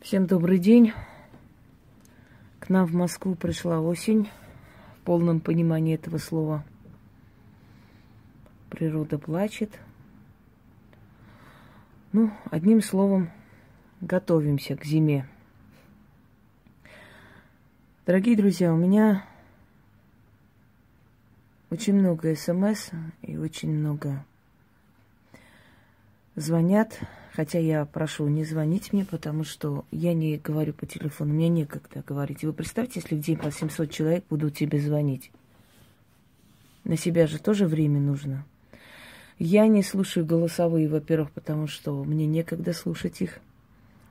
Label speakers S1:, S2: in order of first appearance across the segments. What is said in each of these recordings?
S1: Всем добрый день. К нам в Москву пришла осень в полном понимании этого слова. Природа плачет. Ну, одним словом, готовимся к зиме. Дорогие друзья, у меня очень много смс и очень много звонят Хотя я прошу не звонить мне, потому что я не говорю по телефону, мне некогда говорить. Вы представьте, если в день по 700 человек будут тебе звонить. На себя же тоже время нужно. Я не слушаю голосовые, во-первых, потому что мне некогда слушать их.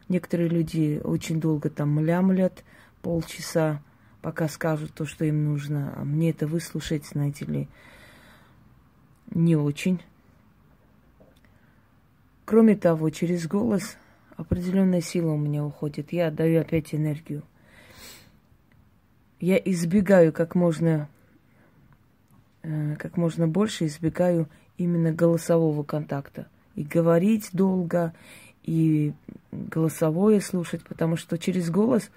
S1: Некоторые люди очень долго там млямлят, полчаса, пока скажут то, что им нужно. А мне это выслушать, знаете ли, не очень. Кроме того, через голос определенная сила у меня уходит. Я отдаю опять энергию. Я избегаю как можно, э, как можно больше избегаю именно голосового контакта. И говорить долго, и голосовое слушать, потому что через голос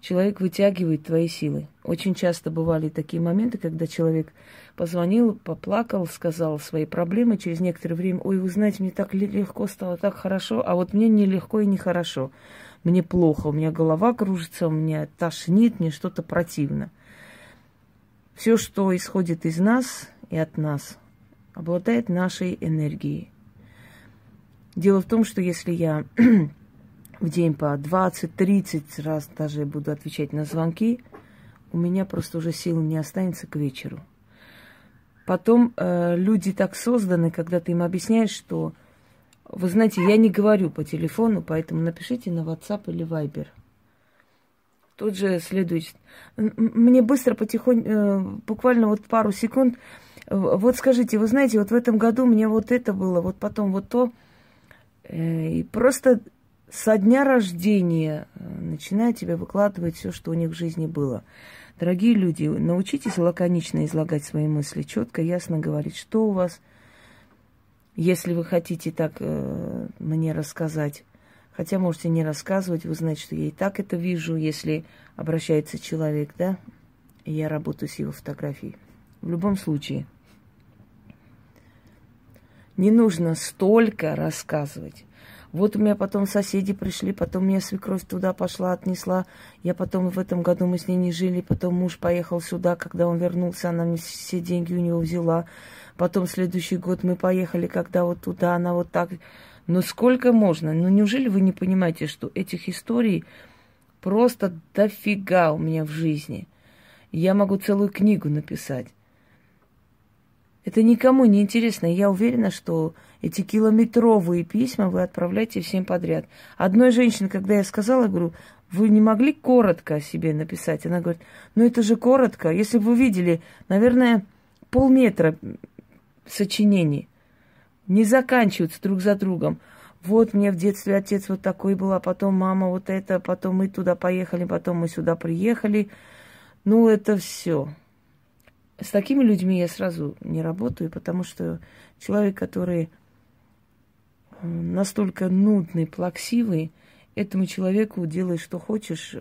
S1: человек вытягивает твои силы. Очень часто бывали такие моменты, когда человек позвонил, поплакал, сказал свои проблемы, через некоторое время, ой, вы знаете, мне так легко стало, так хорошо, а вот мне нелегко и нехорошо. Мне плохо, у меня голова кружится, у меня тошнит, мне что-то противно. Все, что исходит из нас и от нас, обладает нашей энергией. Дело в том, что если я в день по 20-30 раз даже буду отвечать на звонки, у меня просто уже сил не останется к вечеру. Потом э, люди так созданы, когда ты им объясняешь, что, вы знаете, я не говорю по телефону, поэтому напишите на WhatsApp или Viber. Тут же следует, мне быстро, потихоньку, э, буквально вот пару секунд, вот скажите, вы знаете, вот в этом году меня вот это было, вот потом вот то, э, и просто со дня рождения э, начинает тебе выкладывать все, что у них в жизни было. Дорогие люди, научитесь лаконично излагать свои мысли, четко, ясно говорить, что у вас, если вы хотите так э, мне рассказать. Хотя можете не рассказывать, вы знаете, что я и так это вижу, если обращается человек, да, и я работаю с его фотографией. В любом случае, не нужно столько рассказывать. Вот у меня потом соседи пришли, потом меня свекровь туда пошла, отнесла. Я потом в этом году мы с ней не жили, потом муж поехал сюда, когда он вернулся, она мне все деньги у него взяла. Потом следующий год мы поехали, когда вот туда, она вот так. Ну сколько можно? Ну неужели вы не понимаете, что этих историй просто дофига у меня в жизни? Я могу целую книгу написать. Это никому не интересно. Я уверена, что эти километровые письма вы отправляете всем подряд. Одной женщине, когда я сказала, говорю, вы не могли коротко о себе написать? Она говорит, ну это же коротко. Если бы вы видели, наверное, полметра сочинений не заканчиваются друг за другом. Вот мне в детстве отец вот такой был, а потом мама вот это, потом мы туда поехали, потом мы сюда приехали. Ну, это все. С такими людьми я сразу не работаю, потому что человек, который настолько нудный, плаксивый, этому человеку делай, что хочешь,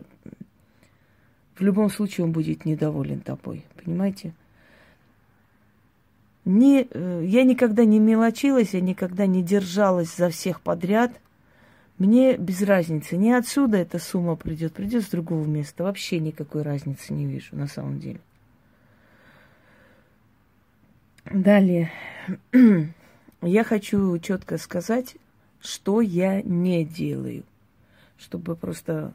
S1: в любом случае он будет недоволен тобой, понимаете? Не, э, я никогда не мелочилась, я никогда не держалась за всех подряд. Мне без разницы. Не отсюда эта сумма придет, придет с другого места. Вообще никакой разницы не вижу на самом деле. Далее. Я хочу четко сказать, что я не делаю. Чтобы просто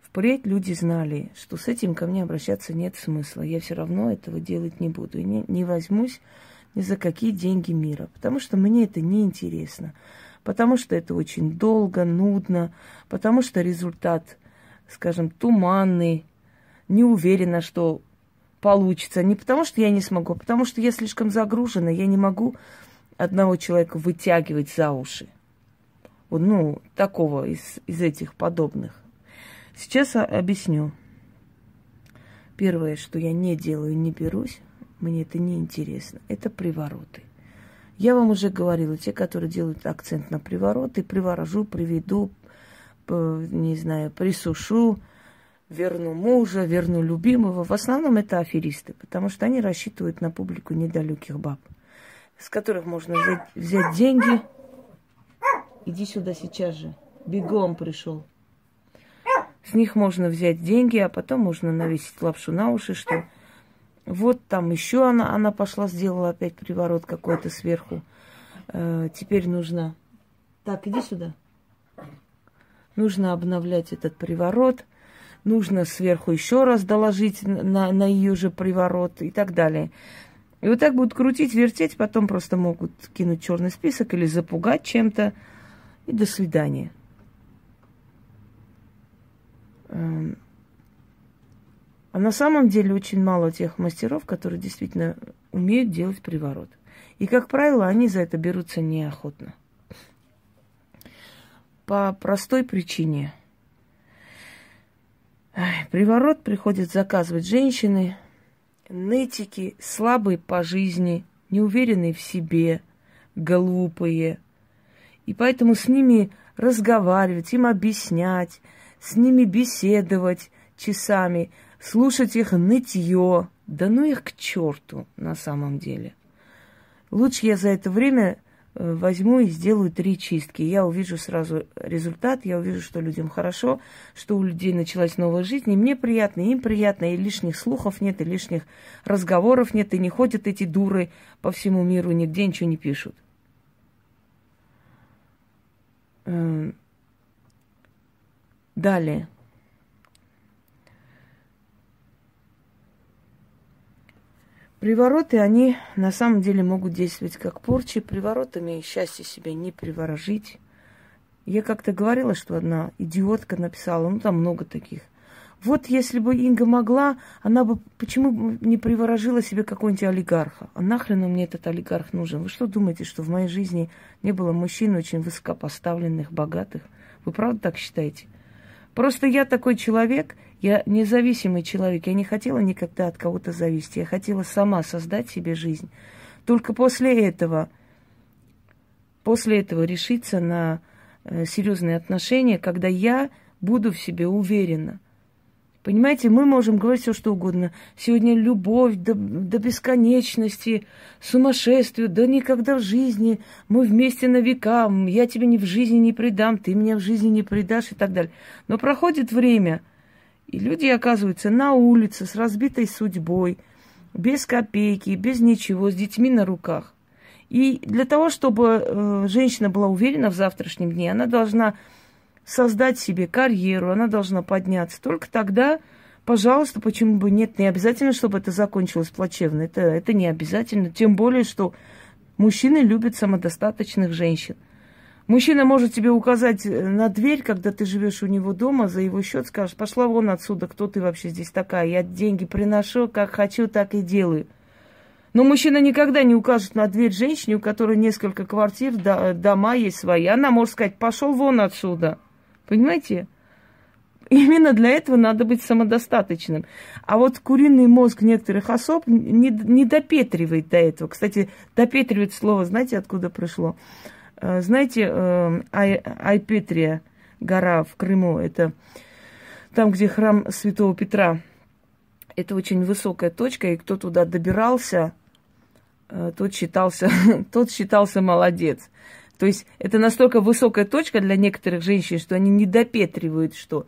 S1: впредь люди знали, что с этим ко мне обращаться нет смысла. Я все равно этого делать не буду. И не, не возьмусь ни за какие деньги мира. Потому что мне это не интересно. Потому что это очень долго, нудно. Потому что результат, скажем, туманный. Не уверена, что получится. Не потому, что я не смогу, а потому что я слишком загружена, я не могу одного человека вытягивать за уши. Ну, такого из, из этих подобных. Сейчас объясню. Первое, что я не делаю, не берусь, мне это не интересно, это привороты. Я вам уже говорила, те, которые делают акцент на привороты, приворожу, приведу, не знаю, присушу, верну мужа, верну любимого. В основном это аферисты, потому что они рассчитывают на публику недалеких баб, с которых можно взять, взять деньги. Иди сюда сейчас же. Бегом пришел. С них можно взять деньги, а потом можно навесить лапшу на уши, что вот там еще она, она пошла, сделала опять приворот какой-то сверху. Э, теперь нужно... Так, иди сюда. Нужно обновлять этот приворот. Нужно сверху еще раз доложить на, на ее же приворот и так далее. И вот так будут крутить, вертеть, потом просто могут кинуть черный список или запугать чем-то. И до свидания. Эм, а на самом деле очень мало тех мастеров, которые действительно умеют делать приворот. И, как правило, они за это берутся неохотно. По простой причине. Приворот приходят заказывать женщины, нытики, слабые по жизни, неуверенные в себе, глупые. И поэтому с ними разговаривать, им объяснять, с ними беседовать часами – слушать их нытье. Да ну их к черту на самом деле. Лучше я за это время возьму и сделаю три чистки. Я увижу сразу результат, я увижу, что людям хорошо, что у людей началась новая жизнь, и мне приятно, и им приятно, и лишних слухов нет, и лишних разговоров нет, и не ходят эти дуры по всему миру, нигде ничего не пишут. Эм. Далее. Привороты, они на самом деле могут действовать как порчи. Приворотами счастье себя не приворожить. Я как-то говорила, что одна идиотка написала, ну там много таких. Вот если бы Инга могла, она бы почему бы не приворожила себе какого-нибудь олигарха? А нахрен мне этот олигарх нужен? Вы что думаете, что в моей жизни не было мужчин очень высокопоставленных, богатых? Вы правда так считаете? Просто я такой человек, я независимый человек, я не хотела никогда от кого-то зависеть, я хотела сама создать себе жизнь. Только после этого, после этого решиться на э, серьезные отношения, когда я буду в себе уверена – Понимаете, мы можем говорить все, что угодно. Сегодня любовь до, до бесконечности, сумасшествие, да никогда в жизни. Мы вместе на века, я тебе ни в жизни не предам, ты меня в жизни не предашь и так далее. Но проходит время – и люди оказываются на улице с разбитой судьбой, без копейки, без ничего, с детьми на руках. И для того, чтобы э, женщина была уверена в завтрашнем дне, она должна создать себе карьеру, она должна подняться. Только тогда, пожалуйста, почему бы нет, не обязательно, чтобы это закончилось плачевно. Это, это не обязательно. Тем более, что мужчины любят самодостаточных женщин. Мужчина может тебе указать э, на дверь, когда ты живешь у него дома, за его счет скажешь, пошла вон отсюда, кто ты вообще здесь такая, я деньги приношу, как хочу, так и делаю. Но мужчина никогда не укажет на дверь женщине, у которой несколько квартир, дома есть свои. Она может сказать, пошел вон отсюда. Понимаете? Именно для этого надо быть самодостаточным. А вот куриный мозг некоторых особ не, не допетривает до этого. Кстати, допетривает слово, знаете, откуда пришло? Э, знаете, э, Ай, Айпетрия, гора в Крыму, это там, где храм Святого Петра. Это очень высокая точка, и кто туда добирался, э, тот считался, тот считался молодец. То есть это настолько высокая точка для некоторых женщин, что они не допетривают, что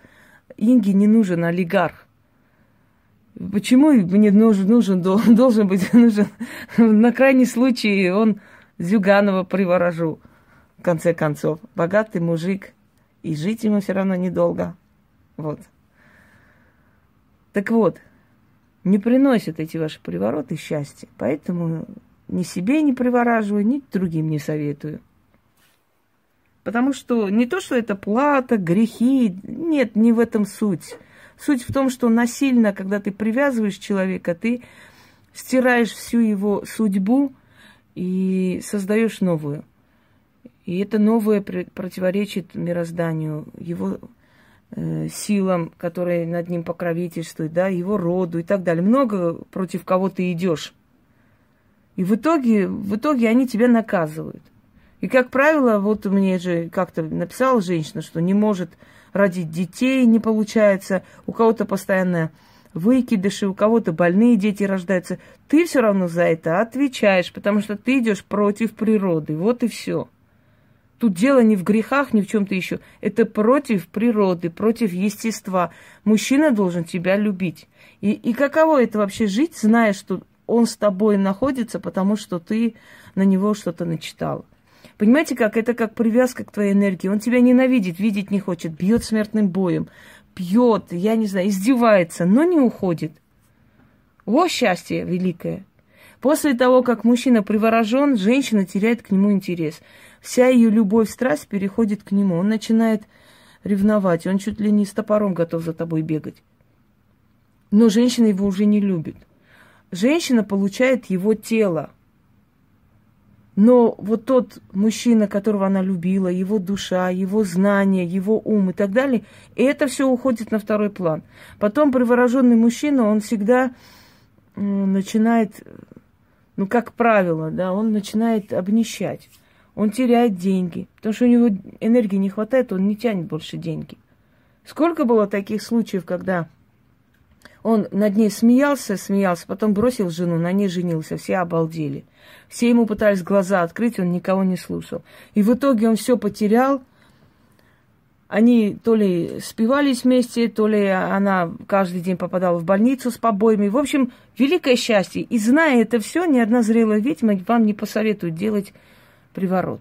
S1: Инге не нужен олигарх. Почему мне нужен, нужен должен быть нужен на крайний случай он Зюганова приворожу конце концов, богатый мужик, и жить ему все равно недолго. Вот. Так вот, не приносят эти ваши привороты счастья, поэтому ни себе не привораживаю, ни другим не советую. Потому что не то, что это плата, грехи, нет, не в этом суть. Суть в том, что насильно, когда ты привязываешь человека, ты стираешь всю его судьбу и создаешь новую. И это новое противоречит мирозданию, его э, силам, которые над ним покровительствуют, да, его роду и так далее. Много против кого ты идешь. И в итоге, в итоге они тебя наказывают. И, как правило, вот мне же как-то написала женщина, что не может родить детей, не получается, у кого-то постоянно выкидыши, у кого-то больные дети рождаются. Ты все равно за это отвечаешь, потому что ты идешь против природы. Вот и все. Тут дело не в грехах, ни в чем-то еще. Это против природы, против естества. Мужчина должен тебя любить. И, и каково это вообще жить, зная, что он с тобой находится, потому что ты на него что-то начитал. Понимаете, как это как привязка к твоей энергии. Он тебя ненавидит, видеть не хочет, бьет смертным боем пьет, я не знаю, издевается, но не уходит. Во счастье великое. После того, как мужчина приворожен, женщина теряет к нему интерес. Вся ее любовь, страсть переходит к нему. Он начинает ревновать, он чуть ли не с топором готов за тобой бегать. Но женщина его уже не любит. Женщина получает его тело – но вот тот мужчина, которого она любила, его душа, его знания, его ум и так далее, и это все уходит на второй план. Потом привороженный мужчина, он всегда начинает, ну, как правило, да, он начинает обнищать. Он теряет деньги, потому что у него энергии не хватает, он не тянет больше деньги. Сколько было таких случаев, когда он над ней смеялся, смеялся, потом бросил жену, на ней женился, все обалдели. Все ему пытались глаза открыть, он никого не слушал. И в итоге он все потерял. Они то ли спивались вместе, то ли она каждый день попадала в больницу с побоями. В общем, великое счастье. И зная это все, ни одна зрелая ведьма вам не посоветует делать приворот.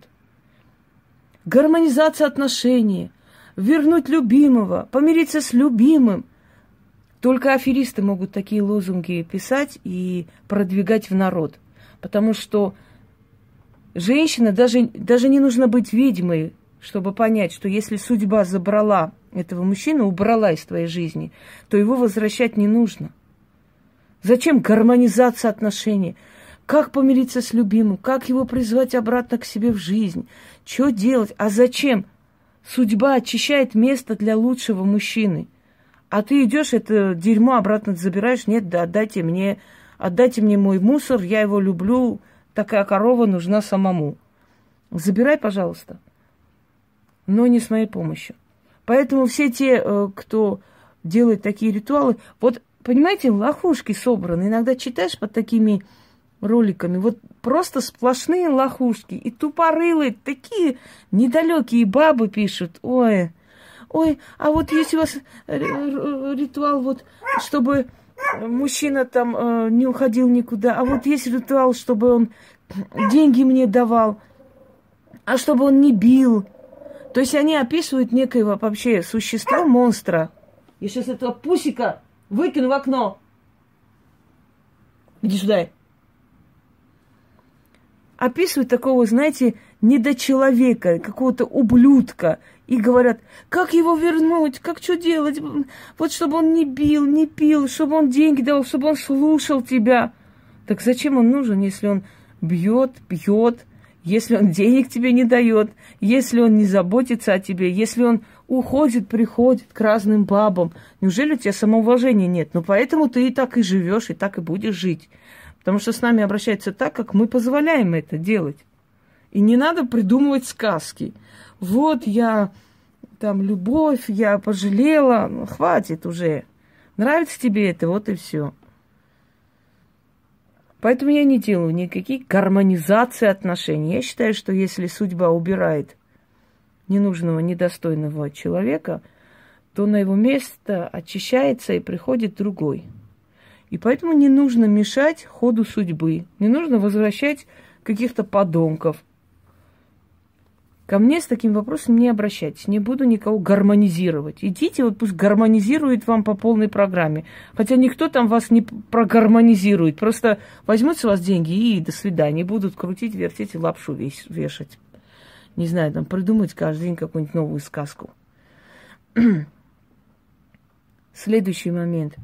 S1: Гармонизация отношений, вернуть любимого, помириться с любимым – только аферисты могут такие лозунги писать и продвигать в народ. Потому что женщина, даже, даже не нужно быть ведьмой, чтобы понять, что если судьба забрала этого мужчину, убрала из твоей жизни, то его возвращать не нужно. Зачем гармонизация отношений? Как помириться с любимым? Как его призвать обратно к себе в жизнь? Что делать? А зачем? Судьба очищает место для лучшего мужчины. А ты идешь, это дерьмо обратно забираешь. Нет, да отдайте мне, отдайте мне мой мусор, я его люблю, такая корова нужна самому. Забирай, пожалуйста. Но не с моей помощью. Поэтому все те, э, кто делает такие ритуалы, вот, понимаете, лохушки собраны. Иногда читаешь под такими роликами, вот просто сплошные лохушки. И тупорылые, такие недалекие бабы пишут, ой, ой, а вот есть у вас ритуал, вот, чтобы мужчина там э, не уходил никуда, а вот есть ритуал, чтобы он деньги мне давал, а чтобы он не бил. То есть они описывают некоего вообще существа, монстра. Я сейчас этого пусика выкину в окно. Иди сюда. Описывают такого, знаете, недочеловека, какого-то ублюдка, и говорят, как его вернуть, как что делать, вот чтобы он не бил, не пил, чтобы он деньги дал, чтобы он слушал тебя. Так зачем он нужен, если он бьет, бьет, если он денег тебе не дает, если он не заботится о тебе, если он уходит, приходит к разным бабам. Неужели у тебя самоуважения нет? Ну, поэтому ты и так и живешь, и так и будешь жить. Потому что с нами обращаются так, как мы позволяем это делать. И не надо придумывать сказки. Вот я там любовь, я пожалела. Ну, хватит уже. Нравится тебе это, вот и все. Поэтому я не делаю никаких гармонизации отношений. Я считаю, что если судьба убирает ненужного, недостойного человека, то на его место очищается и приходит другой. И поэтому не нужно мешать ходу судьбы, не нужно возвращать каких-то подонков, Ко мне с таким вопросом не обращайтесь, не буду никого гармонизировать. Идите, вот пусть гармонизирует вам по полной программе. Хотя никто там вас не прогармонизирует. Просто возьмут с вас деньги и до свидания. Будут крутить, вертеть и лапшу вешать. Не знаю, там придумать каждый день какую-нибудь новую сказку. Следующий момент.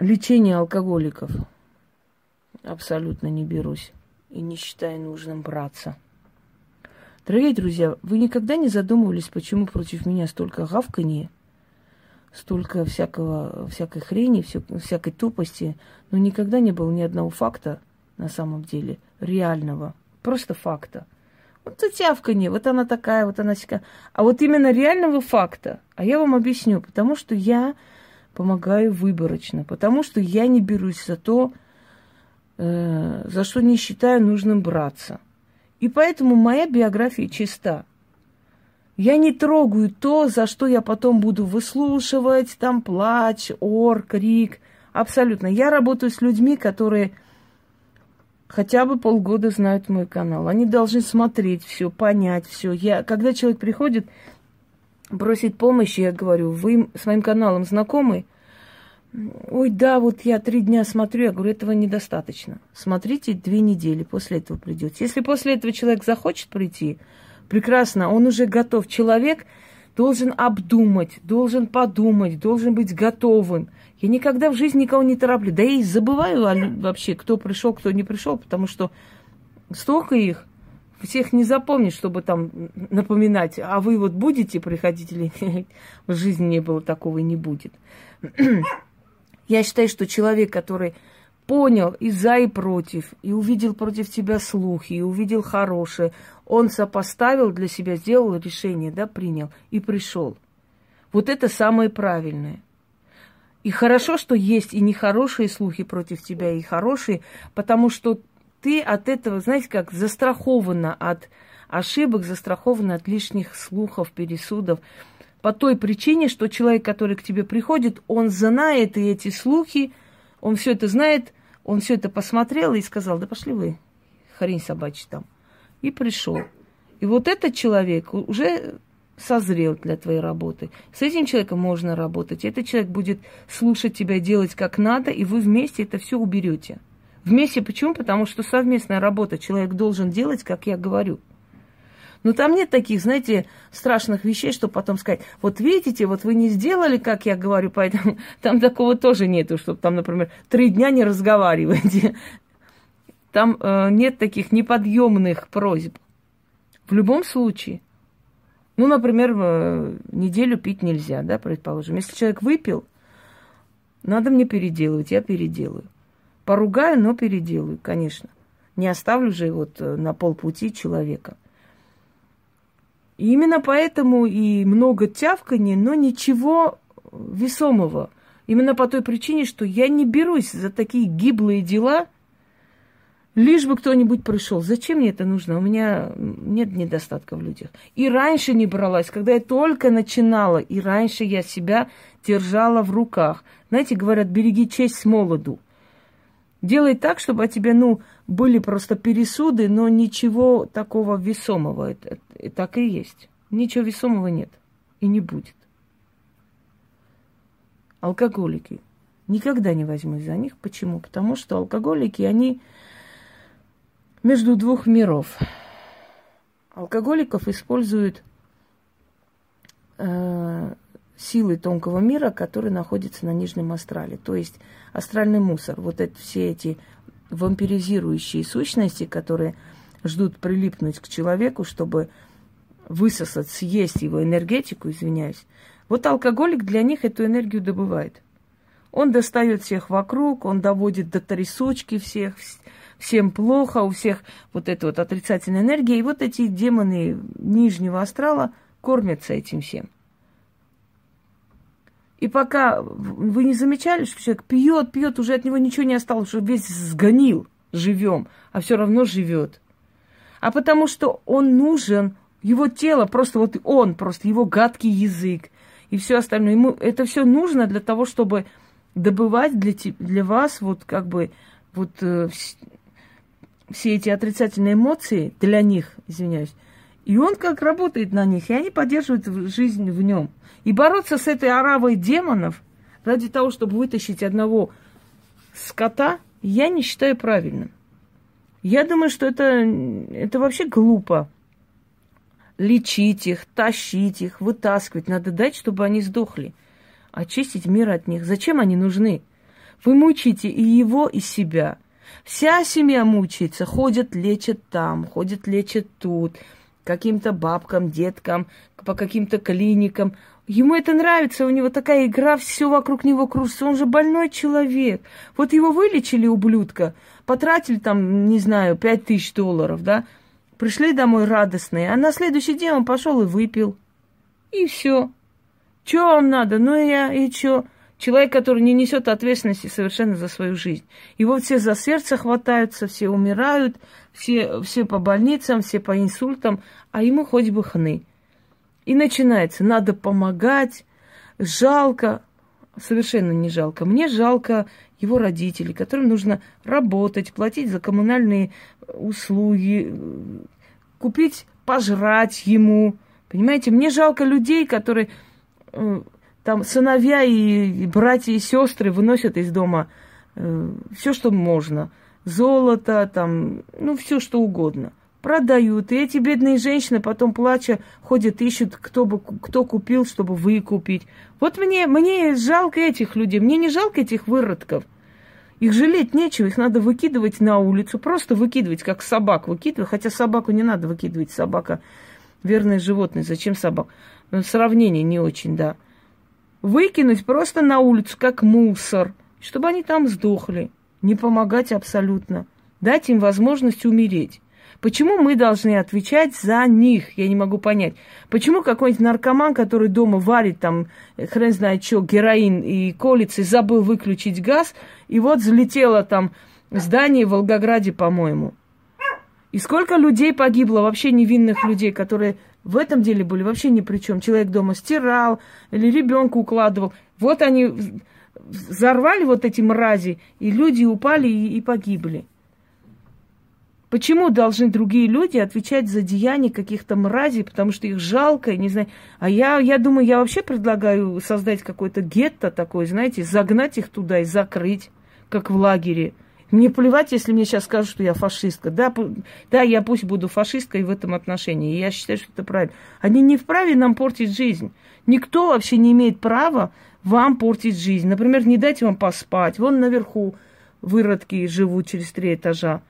S1: Лечение алкоголиков. Абсолютно не берусь и не считая нужным браться. Дорогие друзья, вы никогда не задумывались, почему против меня столько гавканье, столько всякого, всякой хрени, всякой тупости, но никогда не было ни одного факта, на самом деле, реального, просто факта. Вот это тявканье, вот она такая, вот она такая. А вот именно реального факта, а я вам объясню, потому что я помогаю выборочно, потому что я не берусь за то, за что не считаю нужным браться. И поэтому моя биография чиста. Я не трогаю то, за что я потом буду выслушивать, там плач, ор, крик. Абсолютно. Я работаю с людьми, которые хотя бы полгода знают мой канал. Они должны смотреть все, понять все. Я, когда человек приходит, просит помощи, я говорю, вы с моим каналом знакомы? Ой, да, вот я три дня смотрю, я говорю, этого недостаточно. Смотрите две недели, после этого придете. Если после этого человек захочет прийти, прекрасно, он уже готов. Человек должен обдумать, должен подумать, должен быть готовым. Я никогда в жизни никого не тороплю. Да и забываю вообще, кто пришел, кто не пришел, потому что столько их, всех не запомнишь, чтобы там напоминать, а вы вот будете приходить или нет. В жизни не было такого и не будет. Я считаю, что человек, который понял и за, и против, и увидел против тебя слухи, и увидел хорошее, он сопоставил для себя, сделал решение, да, принял и пришел. Вот это самое правильное. И хорошо, что есть и нехорошие слухи против тебя, и хорошие, потому что ты от этого, знаете, как застрахована от ошибок, застрахована от лишних слухов, пересудов. По той причине, что человек, который к тебе приходит, он знает и эти слухи, он все это знает, он все это посмотрел и сказал, да пошли вы, хрень собачья там. И пришел. И вот этот человек уже созрел для твоей работы. С этим человеком можно работать. Этот человек будет слушать тебя, делать как надо, и вы вместе это все уберете. Вместе почему? Потому что совместная работа. Человек должен делать, как я говорю. Но там нет таких, знаете, страшных вещей, что потом сказать, вот видите, вот вы не сделали, как я говорю, поэтому там такого тоже нету, чтобы там, например, три дня не разговариваете. Там э, нет таких неподъемных просьб. В любом случае. Ну, например, э, неделю пить нельзя, да, предположим. Если человек выпил, надо мне переделывать, я переделаю. Поругаю, но переделаю, конечно. Не оставлю же вот э, на полпути человека. И именно поэтому и много тявкания, но ничего весомого. Именно по той причине, что я не берусь за такие гиблые дела, лишь бы кто-нибудь пришел. Зачем мне это нужно? У меня нет недостатка в людях. И раньше не бралась, когда я только начинала, и раньше я себя держала в руках. Знаете, говорят, береги честь с молоду. Делай так, чтобы о тебе, ну, были просто пересуды, но ничего такого весомого. Это, это так и есть. Ничего весомого нет. И не будет. Алкоголики. Никогда не возьмусь за них. Почему? Потому что алкоголики, они между двух миров. Алкоголиков используют э, силы тонкого мира, которые находятся на нижнем астрале. То есть астральный мусор, вот это все эти вампиризирующие сущности, которые ждут прилипнуть к человеку, чтобы высосать, съесть его энергетику, извиняюсь. Вот алкоголик для них эту энергию добывает. Он достает всех вокруг, он доводит до трясучки всех, всем плохо, у всех вот эта вот отрицательная энергия. И вот эти демоны нижнего астрала кормятся этим всем. И пока вы не замечали, что человек пьет, пьет, уже от него ничего не осталось, уже весь сгонил живем, а все равно живет. А потому что он нужен, его тело, просто вот он, просто его гадкий язык и все остальное. Ему это все нужно для того, чтобы добывать для, для вас вот как бы вот э, все эти отрицательные эмоции для них, извиняюсь, и он как работает на них, и они поддерживают жизнь в нем. И бороться с этой оравой демонов ради того, чтобы вытащить одного скота, я не считаю правильным. Я думаю, что это, это вообще глупо. Лечить их, тащить их, вытаскивать. Надо дать, чтобы они сдохли. Очистить мир от них. Зачем они нужны? Вы мучаете и его, и себя. Вся семья мучается. Ходят, лечат там, ходят, лечат тут каким-то бабкам, деткам, по каким-то клиникам. Ему это нравится, у него такая игра, все вокруг него кружится. Он же больной человек. Вот его вылечили, ублюдка, потратили там, не знаю, пять тысяч долларов, да, пришли домой радостные, а на следующий день он пошел и выпил. И все. Что вам надо? Ну я и что? Человек, который не несет ответственности совершенно за свою жизнь. Его все за сердце хватаются, все умирают, все, все по больницам, все по инсультам, а ему хоть бы хны. И начинается, надо помогать, жалко, совершенно не жалко. Мне жалко его родителей, которым нужно работать, платить за коммунальные услуги, купить пожрать ему. Понимаете, мне жалко людей, которые э, там сыновья и братья и сестры выносят из дома э, все, что можно. Золото, там, ну, все что угодно. Продают. И эти бедные женщины потом плача ходят, ищут, кто, бы, кто купил, чтобы выкупить. Вот мне, мне жалко этих людей. Мне не жалко этих выродков. Их жалеть нечего, их надо выкидывать на улицу, просто выкидывать, как собак выкидывать. Хотя собаку не надо выкидывать, собака верное животное, зачем собак? Ну, сравнение не очень, да выкинуть просто на улицу, как мусор, чтобы они там сдохли. Не помогать абсолютно. Дать им возможность умереть. Почему мы должны отвечать за них? Я не могу понять. Почему какой-нибудь наркоман, который дома варит там, э, хрен знает что, героин и колется, и забыл выключить газ, и вот взлетело там здание в Волгограде, по-моему. И сколько людей погибло, вообще невинных людей, которые в этом деле были вообще ни при чем. Человек дома стирал или ребенка укладывал. Вот они взорвали вот эти мрази, и люди упали и, и погибли. Почему должны другие люди отвечать за деяния каких-то мразей, потому что их жалко, не знаю. А я, я думаю, я вообще предлагаю создать какое-то гетто такое, знаете, загнать их туда и закрыть, как в лагере. Мне плевать, если мне сейчас скажут, что я фашистка. Да, да, я пусть буду фашисткой в этом отношении. Я считаю, что это правильно. Они не вправе нам портить жизнь. Никто вообще не имеет права вам портить жизнь. Например, не дать вам поспать. Вон наверху выродки живут через три этажа.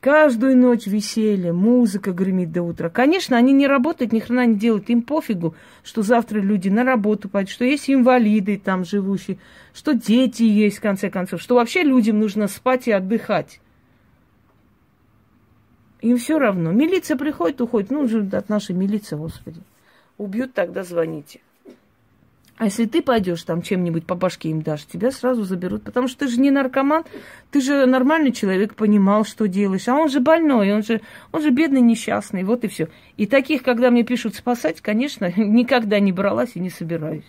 S1: Каждую ночь веселье, музыка гремит до утра. Конечно, они не работают, ни хрена не делают. Им пофигу, что завтра люди на работу пойдут, что есть инвалиды там живущие, что дети есть, в конце концов, что вообще людям нужно спать и отдыхать. Им все равно. Милиция приходит, уходит. Ну, от нашей милиции, господи. Убьют, тогда звоните. А если ты пойдешь там чем-нибудь по башке им дашь, тебя сразу заберут. Потому что ты же не наркоман, ты же нормальный человек, понимал, что делаешь. А он же больной, он же, он же бедный, несчастный, вот и все. И таких, когда мне пишут спасать, конечно, никогда не бралась и не собираюсь.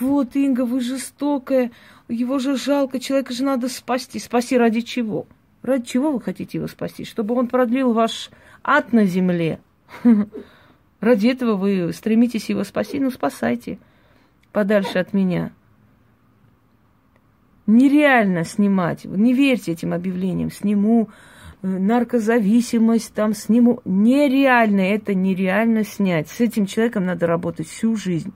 S1: Вот, Инга, вы жестокая, его же жалко, человека же надо спасти. Спаси ради чего? Ради чего вы хотите его спасти? Чтобы он продлил ваш ад на земле. Ради этого вы стремитесь его спасти, ну спасайте подальше от меня. Нереально снимать. Не верьте этим объявлениям. Сниму э, наркозависимость, там сниму. Нереально, это нереально снять. С этим человеком надо работать всю жизнь.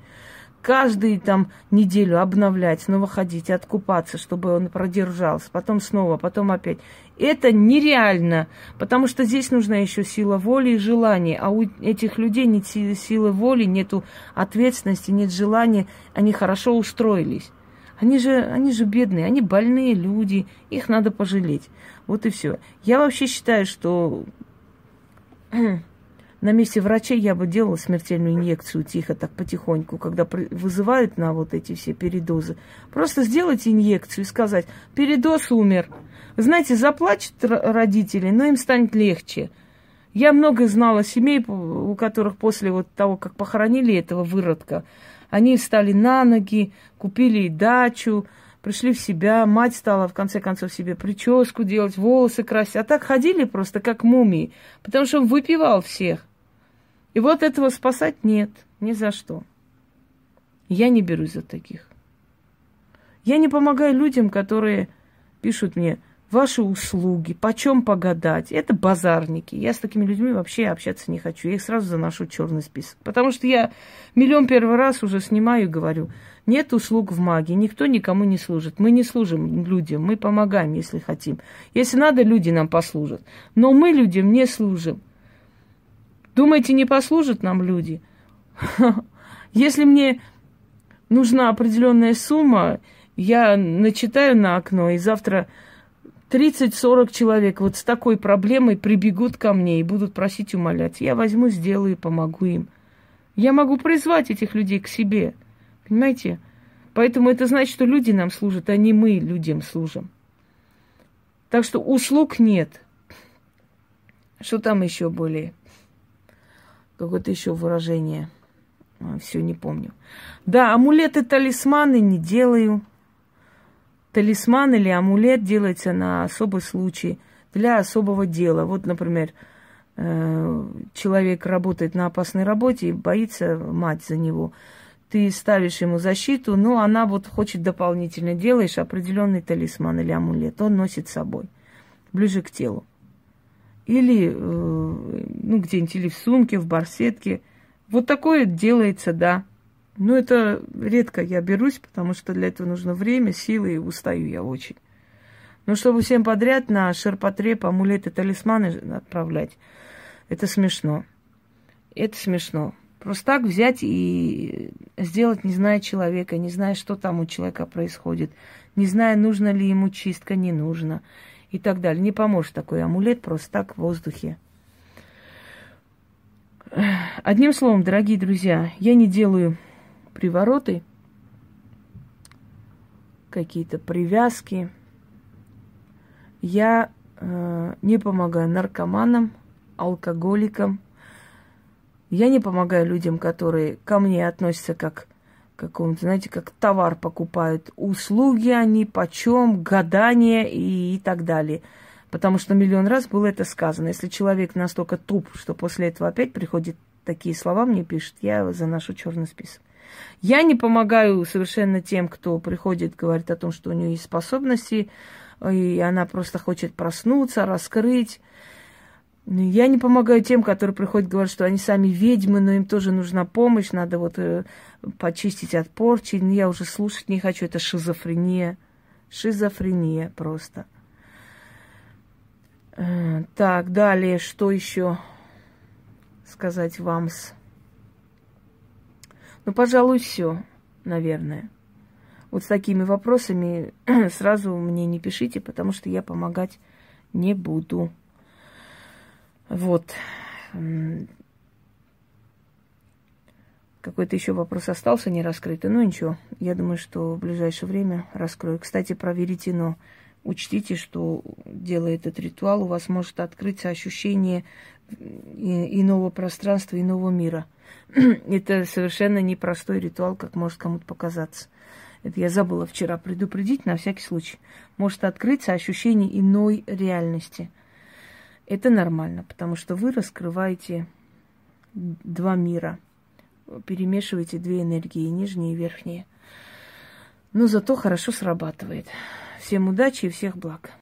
S1: Каждую там неделю обновлять, снова ходить, откупаться, чтобы он продержался, потом снова, потом опять. Это нереально, потому что здесь нужна еще сила воли и желания. А у этих людей нет силы воли, нету ответственности, нет желания. Они хорошо устроились. Они же, они же бедные, они больные люди, их надо пожалеть. Вот и все. Я вообще считаю, что на месте врачей я бы делала смертельную инъекцию тихо, так потихоньку, когда вызывают на вот эти все передозы. Просто сделать инъекцию и сказать, передоз умер. Знаете, заплачут родители, но им станет легче. Я много знала семей, у которых после вот того, как похоронили этого выродка, они встали на ноги, купили дачу, пришли в себя, мать стала в конце концов себе прическу делать, волосы красить, а так ходили просто как мумии, потому что он выпивал всех. И вот этого спасать нет, ни за что. Я не берусь за таких. Я не помогаю людям, которые пишут мне – ваши услуги, почем погадать. Это базарники. Я с такими людьми вообще общаться не хочу. Я их сразу заношу в черный список. Потому что я миллион первый раз уже снимаю и говорю, нет услуг в магии, никто никому не служит. Мы не служим людям, мы помогаем, если хотим. Если надо, люди нам послужат. Но мы людям не служим. Думаете, не послужат нам люди? Если мне нужна определенная сумма, я начитаю на окно, и завтра 30-40 человек вот с такой проблемой прибегут ко мне и будут просить умолять. Я возьму, сделаю, помогу им. Я могу призвать этих людей к себе. Понимаете? Поэтому это значит, что люди нам служат, а не мы людям служим. Так что услуг нет. Что там еще более? Какое-то еще выражение. А, Все не помню. Да, амулеты, талисманы не делаю. Талисман или амулет делается на особый случай, для особого дела. Вот, например, э, человек работает на опасной работе и боится мать за него. Ты ставишь ему защиту, но она вот хочет дополнительно, делаешь определенный талисман или амулет, он носит с собой, ближе к телу. Или, э, ну, где-нибудь, или в сумке, в барсетке. Вот такое делается, да. Но это редко я берусь, потому что для этого нужно время, силы, и устаю я очень. Но чтобы всем подряд на ширпотреб, амулеты, талисманы отправлять, это смешно. Это смешно. Просто так взять и сделать, не зная человека, не зная, что там у человека происходит, не зная, нужно ли ему чистка, не нужно и так далее. Не поможет такой амулет просто так в воздухе. Одним словом, дорогие друзья, я не делаю привороты, какие-то привязки. Я э, не помогаю наркоманам, алкоголикам. Я не помогаю людям, которые ко мне относятся как к какому-то, знаете, как товар покупают. Услуги они, почем, гадания и, и так далее. Потому что миллион раз было это сказано. Если человек настолько туп, что после этого опять приходит такие слова мне пишет, я заношу черный список. Я не помогаю совершенно тем, кто приходит, говорит о том, что у нее есть способности, и она просто хочет проснуться, раскрыть. Я не помогаю тем, которые приходят, говорят, что они сами ведьмы, но им тоже нужна помощь, надо вот э, почистить от порчи. Я уже слушать не хочу, это шизофрения. Шизофрения просто. Э, так, далее, что еще сказать вам? -с? Ну, пожалуй, все, наверное. Вот с такими вопросами сразу мне не пишите, потому что я помогать не буду. Вот. Какой-то еще вопрос остался не раскрытый. Ну ничего, я думаю, что в ближайшее время раскрою. Кстати, про веретено. Учтите, что делая этот ритуал, у вас может открыться ощущение иного пространства, иного мира – это совершенно непростой ритуал, как может кому-то показаться. Это я забыла вчера предупредить на всякий случай. Может открыться ощущение иной реальности. Это нормально, потому что вы раскрываете два мира, перемешиваете две энергии, нижние и верхние. Но зато хорошо срабатывает. Всем удачи и всех благ.